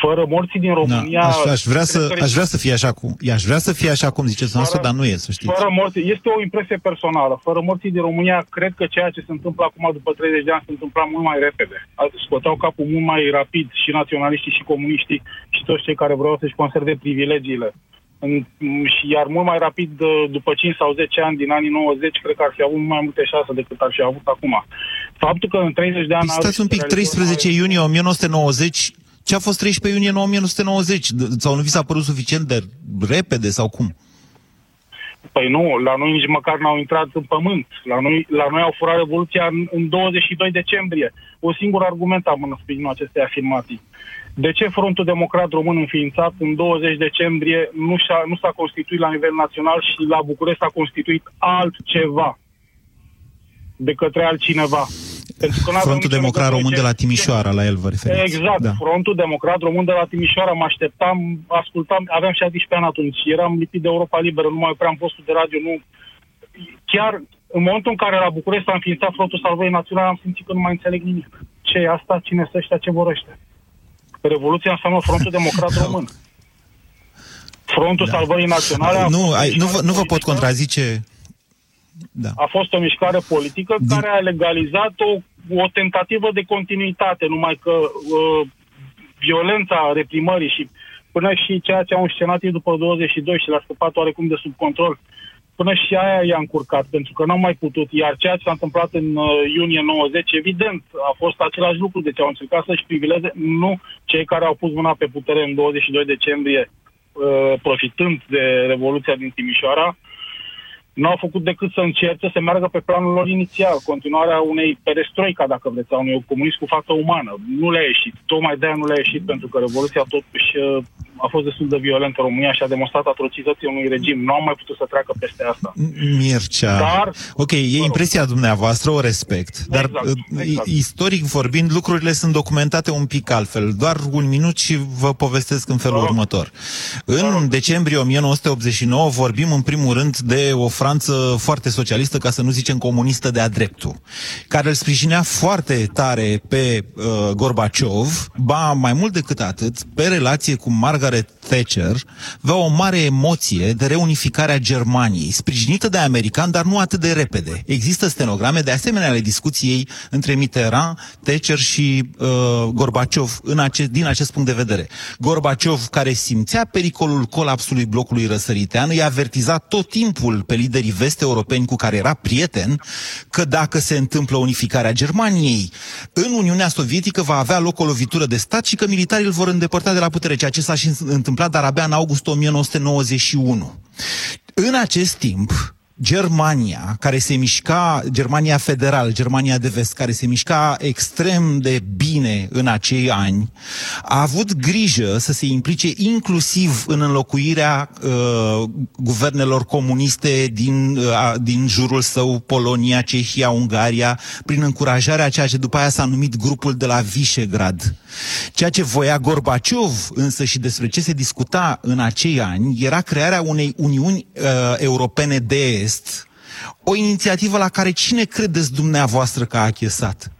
fără morții din România... Da, aș, aș, vrea să, aș vrea să fie așa cum, aș vrea să fie așa cum ziceți noastră, dar nu e, să știți. Fără morți, este o impresie personală. Fără morții din România, cred că ceea ce se întâmplă acum după 30 de ani se întâmpla mult mai repede. Scoteau capul mult mai rapid și naționaliștii și comuniștii și toți cei care vreau să-și conserve privilegiile. În, și iar mult mai rapid, după 5 sau 10 ani din anii 90, cred că ar fi avut mai multe șanse decât ar fi avut acum. Faptul că în 30 de ani... Păi stați un pic, 13 mai... iunie 1990 ce a fost 13 iunie 1990? Sau nu vi s-a părut suficient de repede sau cum? Păi nu, la noi nici măcar n-au intrat în pământ. La noi, la noi au furat Revoluția în, în 22 decembrie. O singur argument am în sprijinul acestei afirmații. De ce Frontul Democrat Român înființat în 20 decembrie nu, și-a, nu s-a constituit la nivel național și la București s-a constituit altceva de către altcineva? Pentru că Frontul Democrat Român de la Timișoara, la el vă referiți. Exact, da. Frontul Democrat Român de la Timișoara, mă așteptam, ascultam, aveam 17 ani atunci, eram lipit de Europa Liberă, nu mai opream postul de radio, nu... Chiar în momentul în care la București s-a înființat Frontul Salvării Naționale, am simțit că nu mai înțeleg nimic. Ce e asta? Cine să ăștia? Ce vor ăștia? Revoluția înseamnă Frontul Democrat Român. Frontul da. Salvării Naționale... Nu, ai, nu, vă, nu vă pot contrazice da. A fost o mișcare politică Din... care a legalizat o, o tentativă de continuitate, numai că uh, violența reprimării și până și ceea ce au înscenat ei după 22 și l-a scăpat oarecum de sub control, până și aia i-a încurcat, pentru că n-au mai putut. Iar ceea ce s-a întâmplat în uh, iunie 90, evident, a fost același lucru. Deci au încercat să-și privileze, nu cei care au pus mâna pe putere în 22 decembrie, uh, profitând de Revoluția din Timișoara, nu au făcut decât să încerce să meargă pe planul lor inițial, continuarea unei perestroica, dacă vreți, a unui comunism cu fată umană. Nu le-a ieșit. Tocmai de-aia nu le-a ieșit, pentru că Revoluția totuși uh, a fost destul de violentă în România și a demonstrat atrocității unui regim. Nu am mai putut să treacă peste asta. Mircea. Dar, ok, e impresia dumneavoastră, o respect. Dar exact, uh, exact. istoric vorbind, lucrurile sunt documentate un pic altfel. Doar un minut și vă povestesc în felul următor. În decembrie 1989 vorbim în primul rând de o Franță foarte socialistă, ca să nu zicem comunistă de-a dreptul, care îl sprijinea foarte tare pe uh, Gorbaciov, ba mai mult decât atât, pe relație cu Margaret Thatcher, avea o mare emoție de reunificare a Germaniei, sprijinită de americani, dar nu atât de repede. Există stenograme de asemenea ale discuției între Mitterrand, Thatcher și uh, Gorbaciov în ace- din acest punct de vedere. Gorbaciov, care simțea pericolul colapsului blocului răsăritean, îi avertiza tot timpul pe lider liderii vest-europeni cu care era prieten că dacă se întâmplă unificarea Germaniei, în Uniunea Sovietică va avea loc o lovitură de stat și că militarii îl vor îndepărta de la putere, ceea ce s-a și întâmplat, dar abia în august 1991. În acest timp, Germania, care se mișca, Germania federală, Germania de vest, care se mișca extrem de bine în acei ani, a avut grijă să se implice inclusiv în înlocuirea uh, guvernelor comuniste din, uh, din jurul său, Polonia, Cehia, Ungaria, prin încurajarea ceea ce după aia s-a numit grupul de la Visegrad. Ceea ce voia Gorbaciov însă și despre ce se discuta în acei ani era crearea unei Uniuni uh, Europene de Est, o inițiativă la care cine credeți dumneavoastră că a achesat?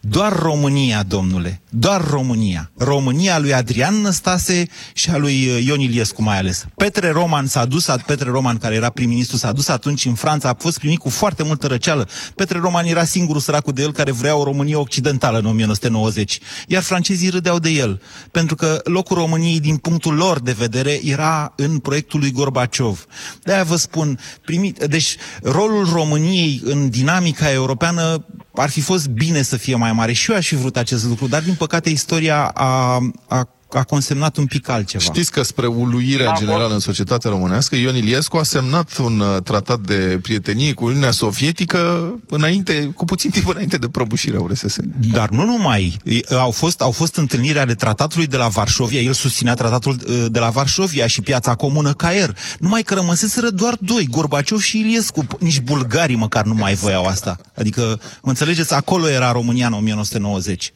Doar România, domnule, doar România. România lui Adrian Năstase și a lui uh, Ion Iliescu mai ales. Petre Roman s-a dus, Petre Roman, care era prim-ministru, s-a dus atunci în Franța, a fost primit cu foarte multă răceală. Petre Roman era singurul săracul de el care vrea o Românie occidentală în 1990. Iar francezii râdeau de el, pentru că locul României, din punctul lor de vedere, era în proiectul lui Gorbaciov. De-aia vă spun, primit, deci rolul României în dinamica europeană ar fi fost bine să fie mai mare și eu aș fi vrut acest lucru, dar din păcate istoria a, a a consemnat un pic altceva. Știți că spre uluirea generală în societatea românească, Ion Iliescu a semnat un uh, tratat de prietenie cu Uniunea Sovietică înainte, cu puțin timp înainte de prăbușirea URSS. Dar nu numai. Au fost, au fost întâlniri ale tratatului de la Varșovia, el susținea tratatul uh, de la Varșovia și piața comună Caier. Numai că rămăseseră doar doi, Gorbaciov și Iliescu. Nici bulgarii măcar nu mai voiau asta. Adică, mă înțelegeți, acolo era România în 1990.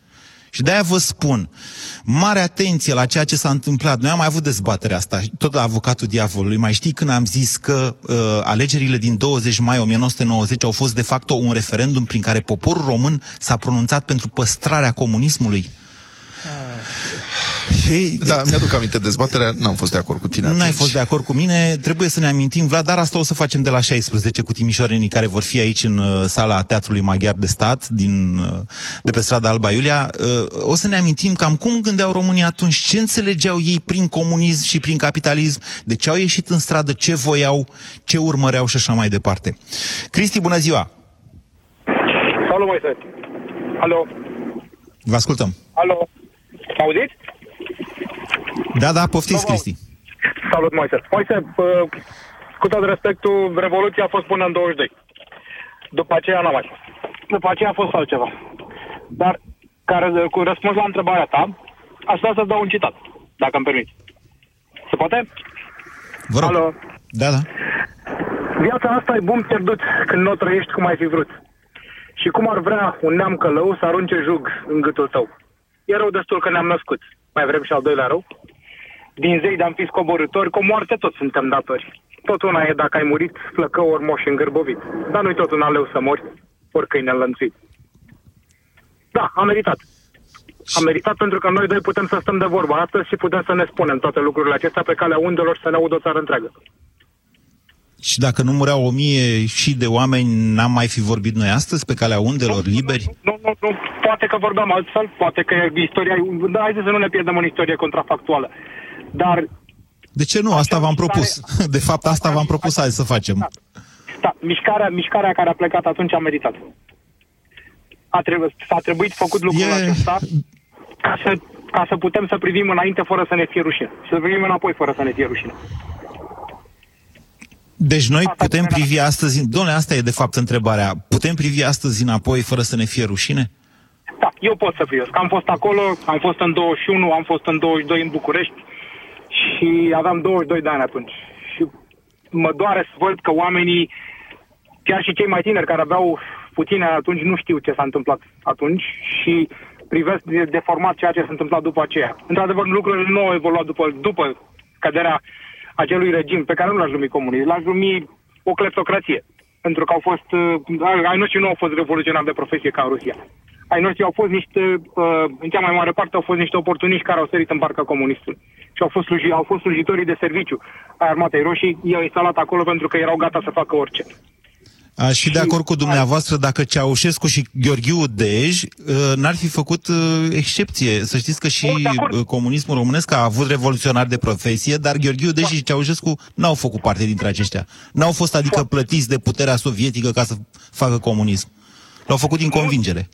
Și de-aia vă spun, mare atenție la ceea ce s-a întâmplat. Noi am mai avut dezbaterea asta, tot la avocatul diavolului. Mai știi când am zis că uh, alegerile din 20 mai 1990 au fost de fapt un referendum prin care poporul român s-a pronunțat pentru păstrarea comunismului? Hey, da, mi-aduc aminte dezbaterea, n-am fost de acord cu tine Nu ai fost de acord cu mine, trebuie să ne amintim, Vlad, dar asta o să facem de la 16 cu timișorenii care vor fi aici în uh, sala Teatrului Maghiar de Stat, din, uh, de pe strada Alba Iulia. Uh, o să ne amintim cam cum gândeau românii atunci, ce înțelegeau ei prin comunism și prin capitalism, de ce au ieșit în stradă, ce voiau, ce urmăreau și așa mai departe. Cristi, bună ziua! Salut, Moise! Alo! Vă ascultăm! Alo! Auziți? Da, da, poftiți, Cristi. Salut, Moise. Moise, uh, cu tot respectul, Revoluția a fost până în 22. După aceea n-a mai fost. După aceea a fost altceva. Dar, care, cu răspuns la întrebarea ta, aș vrea să dau un citat, dacă îmi permiți. Se poate? Vă rog. Alo? Da, da. Viața asta e bun pierdut când nu o trăiești cum ai fi vrut. Și cum ar vrea un neam călău să arunce jug în gâtul tău. E rău destul că ne-am născut. Mai vrem și al doilea rău? Din zei de-am fi scoborători, cu moarte tot suntem datori. Tot una e dacă ai murit, flăcă ori moș îngârbovit. Dar nu-i tot un aleu să mori, ori câine înlănțuit. Da, am meritat. Am meritat pentru că noi doi putem să stăm de vorbă astăzi și putem să ne spunem toate lucrurile acestea pe calea undelor să ne audă o țară întreagă. Și dacă nu mureau o mie și de oameni, n-am mai fi vorbit noi astăzi pe calea undelor liberi? Nu, nu, nu. Poate că vorbeam altfel, poate că istoria... Da, haideți să nu ne pierdem în istorie contrafactuală. Dar... De ce nu? Asta v-am propus. De fapt, asta v-am propus azi să facem. Da, da. Mișcarea, mișcarea care a plecat atunci a meritat. A trebuit, s-a trebuit făcut lucrul e... acesta ca să, ca să putem să privim înainte fără să ne fie rușine. Și să privim înapoi fără să ne fie rușine. Deci noi asta putem privi astăzi, domnule, asta e de fapt întrebarea, putem privi astăzi înapoi fără să ne fie rușine? Da, eu pot să privesc. Am fost acolo, am fost în 21, am fost în 22 în București și aveam 22 de ani atunci. Și mă doare să văd că oamenii, chiar și cei mai tineri care aveau puține atunci, nu știu ce s-a întâmplat atunci și privesc deformat ceea ce s-a întâmplat după aceea. Într-adevăr, lucrurile nu au evoluat după, după căderea acelui regim pe care nu l-aș numi comunist, l-aș numi o cleptocrație. Pentru că au fost, uh, ai noștri nu au fost revoluționari de profesie ca în Rusia. Ai noștri au fost niște, uh, în cea mai mare parte au fost niște oportuniști care au sărit în barca comunistului. Și au fost, sluji, au fost slujitorii de serviciu a Armatei Roșii, i-au instalat acolo pentru că erau gata să facă orice. Aș fi de acord cu dumneavoastră dacă Ceaușescu și Gheorghiu Dej uh, n-ar fi făcut uh, excepție. Să știți că și uh, comunismul românesc a avut revoluționari de profesie, dar Gheorghiu Dej și Ceaușescu n-au făcut parte dintre aceștia. N-au fost adică plătiți de puterea sovietică ca să facă comunism. L-au făcut din convingere.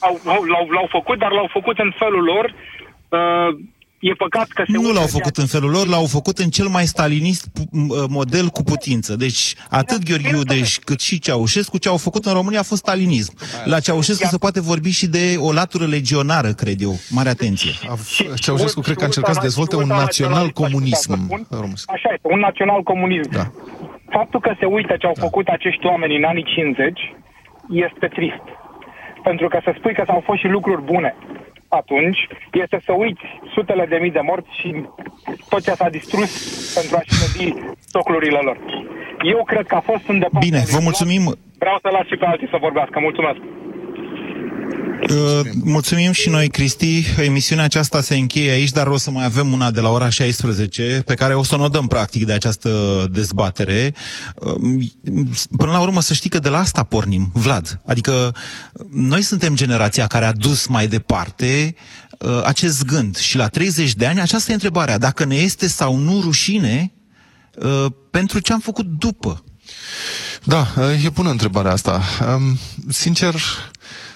L-au, l-au făcut, dar l-au făcut în felul lor. Uh, E păcat că se Nu l-au făcut în felul lor, l-au făcut în cel mai stalinist model cu putință. Deci atât Gheorghiu Dej cât și Ceaușescu, ce au făcut în România a fost stalinism. La Ceaușescu se poate vorbi și de o latură legionară, cred eu. Mare atenție. Ceaușescu cred că a încercat să dezvolte un național comunism. Așa este, un național comunism. Da. Faptul că se uită ce au făcut acești oameni în anii 50 este trist. Pentru că să spui că s-au fost și lucruri bune atunci este să uiți sutele de mii de morți și tot ce s-a distrus pentru a-și plăti stoclurile lor. Eu cred că a fost un departe. Bine, vă mulțumim. Vreau să las și pe alții să vorbească. Mulțumesc. Uh, mulțumim și noi, Cristi. Emisiunea aceasta se încheie aici, dar o să mai avem una de la ora 16, pe care o să o dăm practic de această dezbatere. Uh, până la urmă să știi că de la asta pornim, Vlad. Adică noi suntem generația care a dus mai departe uh, acest gând. Și la 30 de ani, aceasta e întrebarea. Dacă ne este sau nu rușine pentru ce am făcut după. Da, e bună întrebarea asta. Um, sincer,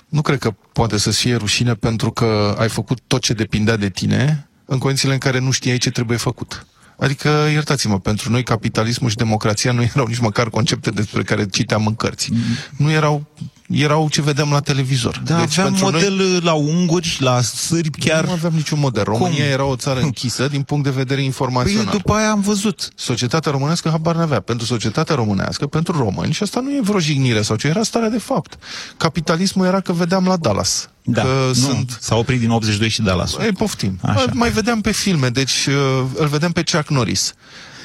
nu cred că poate să fie rușine pentru că ai făcut tot ce depindea de tine în condițiile în care nu știai ce trebuie făcut. Adică, iertați-mă, pentru noi capitalismul și democrația nu erau nici măcar concepte despre care citeam în cărți. Mm. Nu erau, erau ce vedeam la televizor. Da, deci, aveam model noi, la unguri, la sârbi chiar... Nu aveam niciun model. România Cum? era o țară închisă din punct de vedere informațional. Păi, după aia am văzut. Societatea românească habar n-avea. Pentru societatea românească, pentru români, și asta nu e vreo jignire sau ce, era starea de fapt. Capitalismul era că vedeam la Dallas. Da, că nu, sunt... s-a oprit din 82 și Dallas. Ei, poftim. Așa. Mai vedeam pe filme, deci uh, îl vedem pe Chuck Norris.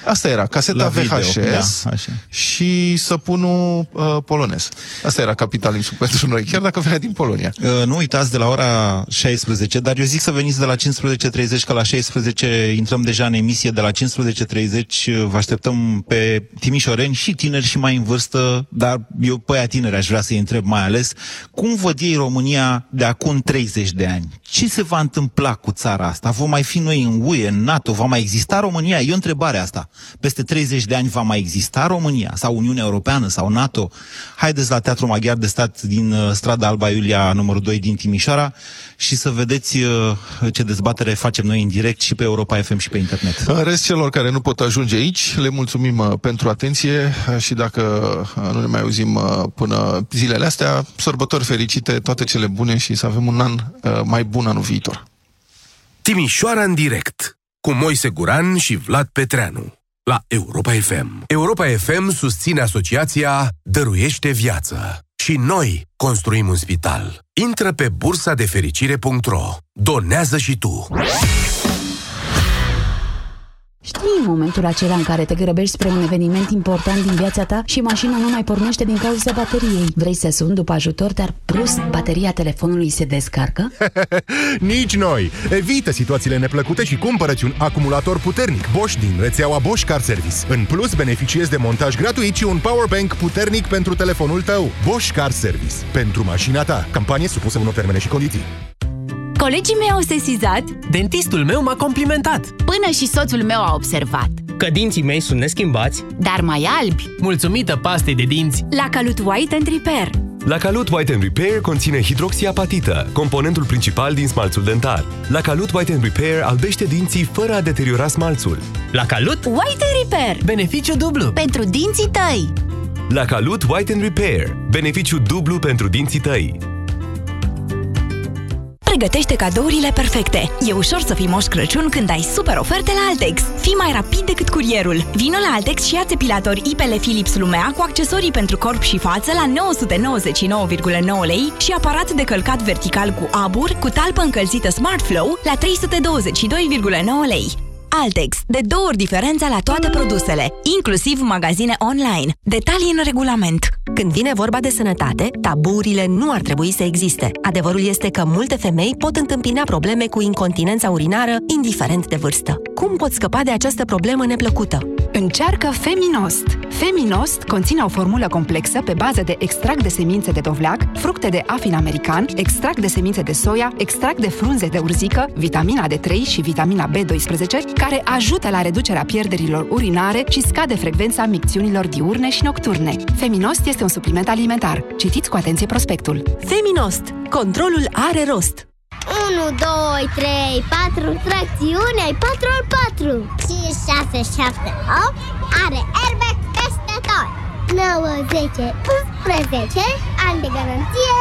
Asta era, caseta VHS da, așa. și săpunul uh, polonez. Asta era capitalismul pentru noi, chiar dacă venea din Polonia. Uh, nu uitați de la ora 16, dar eu zic să veniți de la 15.30, că la 16 intrăm deja în emisie, de la 15.30 uh, vă așteptăm pe timișoreni și tineri și mai în vârstă, dar eu pe aia tineri aș vrea să-i întreb mai ales, cum văd ei România de acum 30 de ani? Ce se va întâmpla cu țara asta? Vom mai fi noi în UE, în NATO? Va mai exista România? E o întrebare asta peste 30 de ani va mai exista România sau Uniunea Europeană sau NATO? Haideți la Teatrul Maghiar de Stat din uh, strada Alba Iulia numărul 2 din Timișoara și să vedeți uh, ce dezbatere facem noi în direct și pe Europa FM și pe internet. În rest celor care nu pot ajunge aici, le mulțumim uh, pentru atenție și dacă nu ne mai auzim până zilele astea, sărbători fericite, toate cele bune și să avem un an mai bun anul viitor. Timișoara în direct cu Moise Guran și Vlad Petreanu la Europa FM. Europa FM susține asociația Dăruiește Viață. Și noi construim un spital. Intră pe bursa de fericire.ro. Donează și tu. Știi momentul acela în care te grăbești spre un eveniment important din viața ta și mașina nu mai pornește din cauza bateriei. Vrei să suni după ajutor, dar plus bateria telefonului se descarcă? Nici noi! Evită situațiile neplăcute și cumpărăți un acumulator puternic Bosch din rețeaua Bosch Car Service. În plus, beneficiezi de montaj gratuit și un powerbank puternic pentru telefonul tău. Bosch Car Service. Pentru mașina ta. Campanie supusă unor termene și condiții. Colegii mei au sesizat. Dentistul meu m-a complimentat. Până și soțul meu a observat. Că dinții mei sunt neschimbați. Dar mai albi. Mulțumită pastei de dinți. La Calut White and Repair. La Calut White and Repair conține hidroxiapatită, componentul principal din smalțul dentar. La Calut White and Repair albește dinții fără a deteriora smalțul. La Calut? White and Repair. Beneficiu dublu. Pentru dinții tăi. La Calut White and Repair. Beneficiu dublu pentru dinții tăi pregătește cadourile perfecte. E ușor să fii moș Crăciun când ai super oferte la Altex. Fii mai rapid decât curierul. Vino la Altex și ia țepilator IPL Philips Lumea cu accesorii pentru corp și față la 999,9 lei și aparat de călcat vertical cu abur cu talpă încălzită Smart Flow la 322,9 lei. Altex. De două ori diferența la toate produsele, inclusiv magazine online. Detalii în regulament. Când vine vorba de sănătate, taburile nu ar trebui să existe. Adevărul este că multe femei pot întâmpina probleme cu incontinența urinară, indiferent de vârstă. Cum pot scăpa de această problemă neplăcută? Încearcă Feminost. Feminost conține o formulă complexă pe bază de extract de semințe de dovleac, fructe de afin american, extract de semințe de soia, extract de frunze de urzică, vitamina D3 și vitamina B12, care ajută la reducerea pierderilor urinare și scade frecvența micțiunilor diurne și nocturne. Feminost este un supliment alimentar. Citiți cu atenție prospectul. Feminost. Controlul are rost. 1, 2, 3, 4, tracțiune, ai 4 al 4 5, 6, 7, 8 Are airbag peste tot 9, 10, 11 Ani de garanție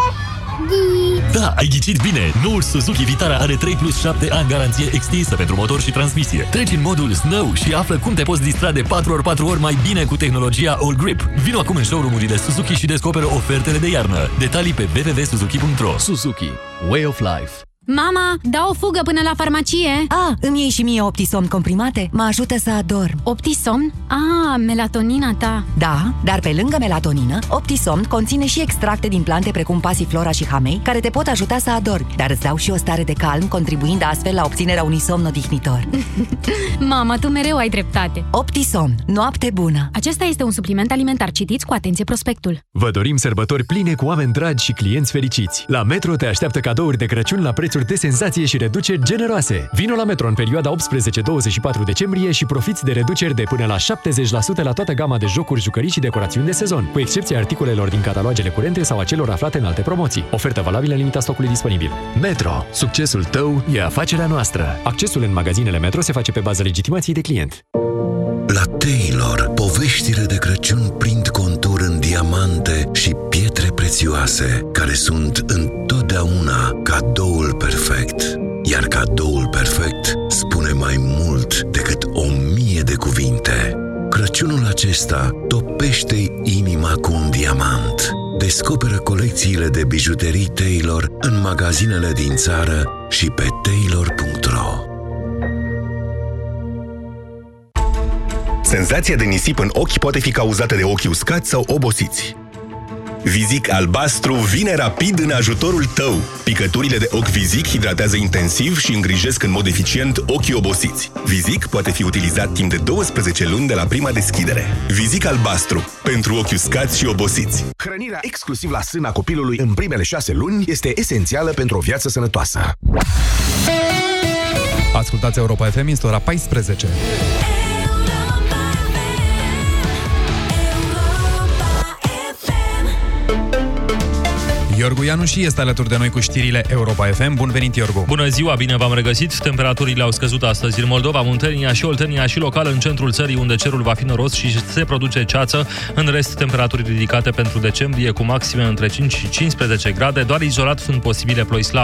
da, ai ghicit bine! Noul Suzuki Vitara are 3 plus 7 ani garanție extinsă pentru motor și transmisie. Treci în modul Snow și află cum te poți distra de 4x4 ori mai bine cu tehnologia All Grip. Vino acum în showroom-urile Suzuki și descoperă ofertele de iarnă. Detalii pe www.suzuki.ro Suzuki. Way of Life. Mama, dau o fugă până la farmacie. A, îmi iei și mie Optisomn comprimate? Mă ajută să adorm. Optisomn? A, melatonina ta. Da, dar pe lângă melatonină, Optisomn conține și extracte din plante precum pasiflora și hamei, care te pot ajuta să adormi, dar îți dau și o stare de calm, contribuind astfel la obținerea unui somn odihnitor. Mama, tu mereu ai dreptate. Optisomn. Noapte bună. Acesta este un supliment alimentar. Citiți cu atenție prospectul. Vă dorim sărbători pline cu oameni dragi și clienți fericiți. La Metro te așteaptă cadouri de Crăciun la preț prețuri de senzație și reduceri generoase. Vino la Metro în perioada 18-24 decembrie și profiți de reduceri de până la 70% la toată gama de jocuri, jucării și decorațiuni de sezon, cu excepția articolelor din catalogele curente sau a celor aflate în alte promoții. Ofertă valabilă în limita stocului disponibil. Metro. Succesul tău e afacerea noastră. Accesul în magazinele Metro se face pe bază legitimației de client. La Taylor, poveștile de Crăciun prind contur în diamante și pietre prețioase, care sunt întotdeauna cadoul perfect. Iar cadoul perfect spune mai mult decât o mie de cuvinte. Crăciunul acesta topește inima cu un diamant. Descoperă colecțiile de bijuterii Taylor în magazinele din țară și pe taylor.ro. Senzația de nisip în ochi poate fi cauzată de ochi uscați sau obosiți. Vizic albastru vine rapid în ajutorul tău. Picăturile de ochi Vizic hidratează intensiv și îngrijesc în mod eficient ochii obosiți. Vizic poate fi utilizat timp de 12 luni de la prima deschidere. Vizic albastru. Pentru ochi uscați și obosiți. Hrănirea exclusiv la sâna copilului în primele șase luni este esențială pentru o viață sănătoasă. Ascultați Europa FM, este ora 14. Iorgu Ianuși este alături de noi cu știrile Europa FM. Bun venit, Iorgu! Bună ziua, bine v-am regăsit! Temperaturile au scăzut astăzi în Moldova, Muntenia și Oltenia și local în centrul țării, unde cerul va fi noros și se produce ceață. În rest, temperaturi ridicate pentru decembrie, cu maxime între 5 și 15 grade. Doar izolat sunt posibile ploi slabe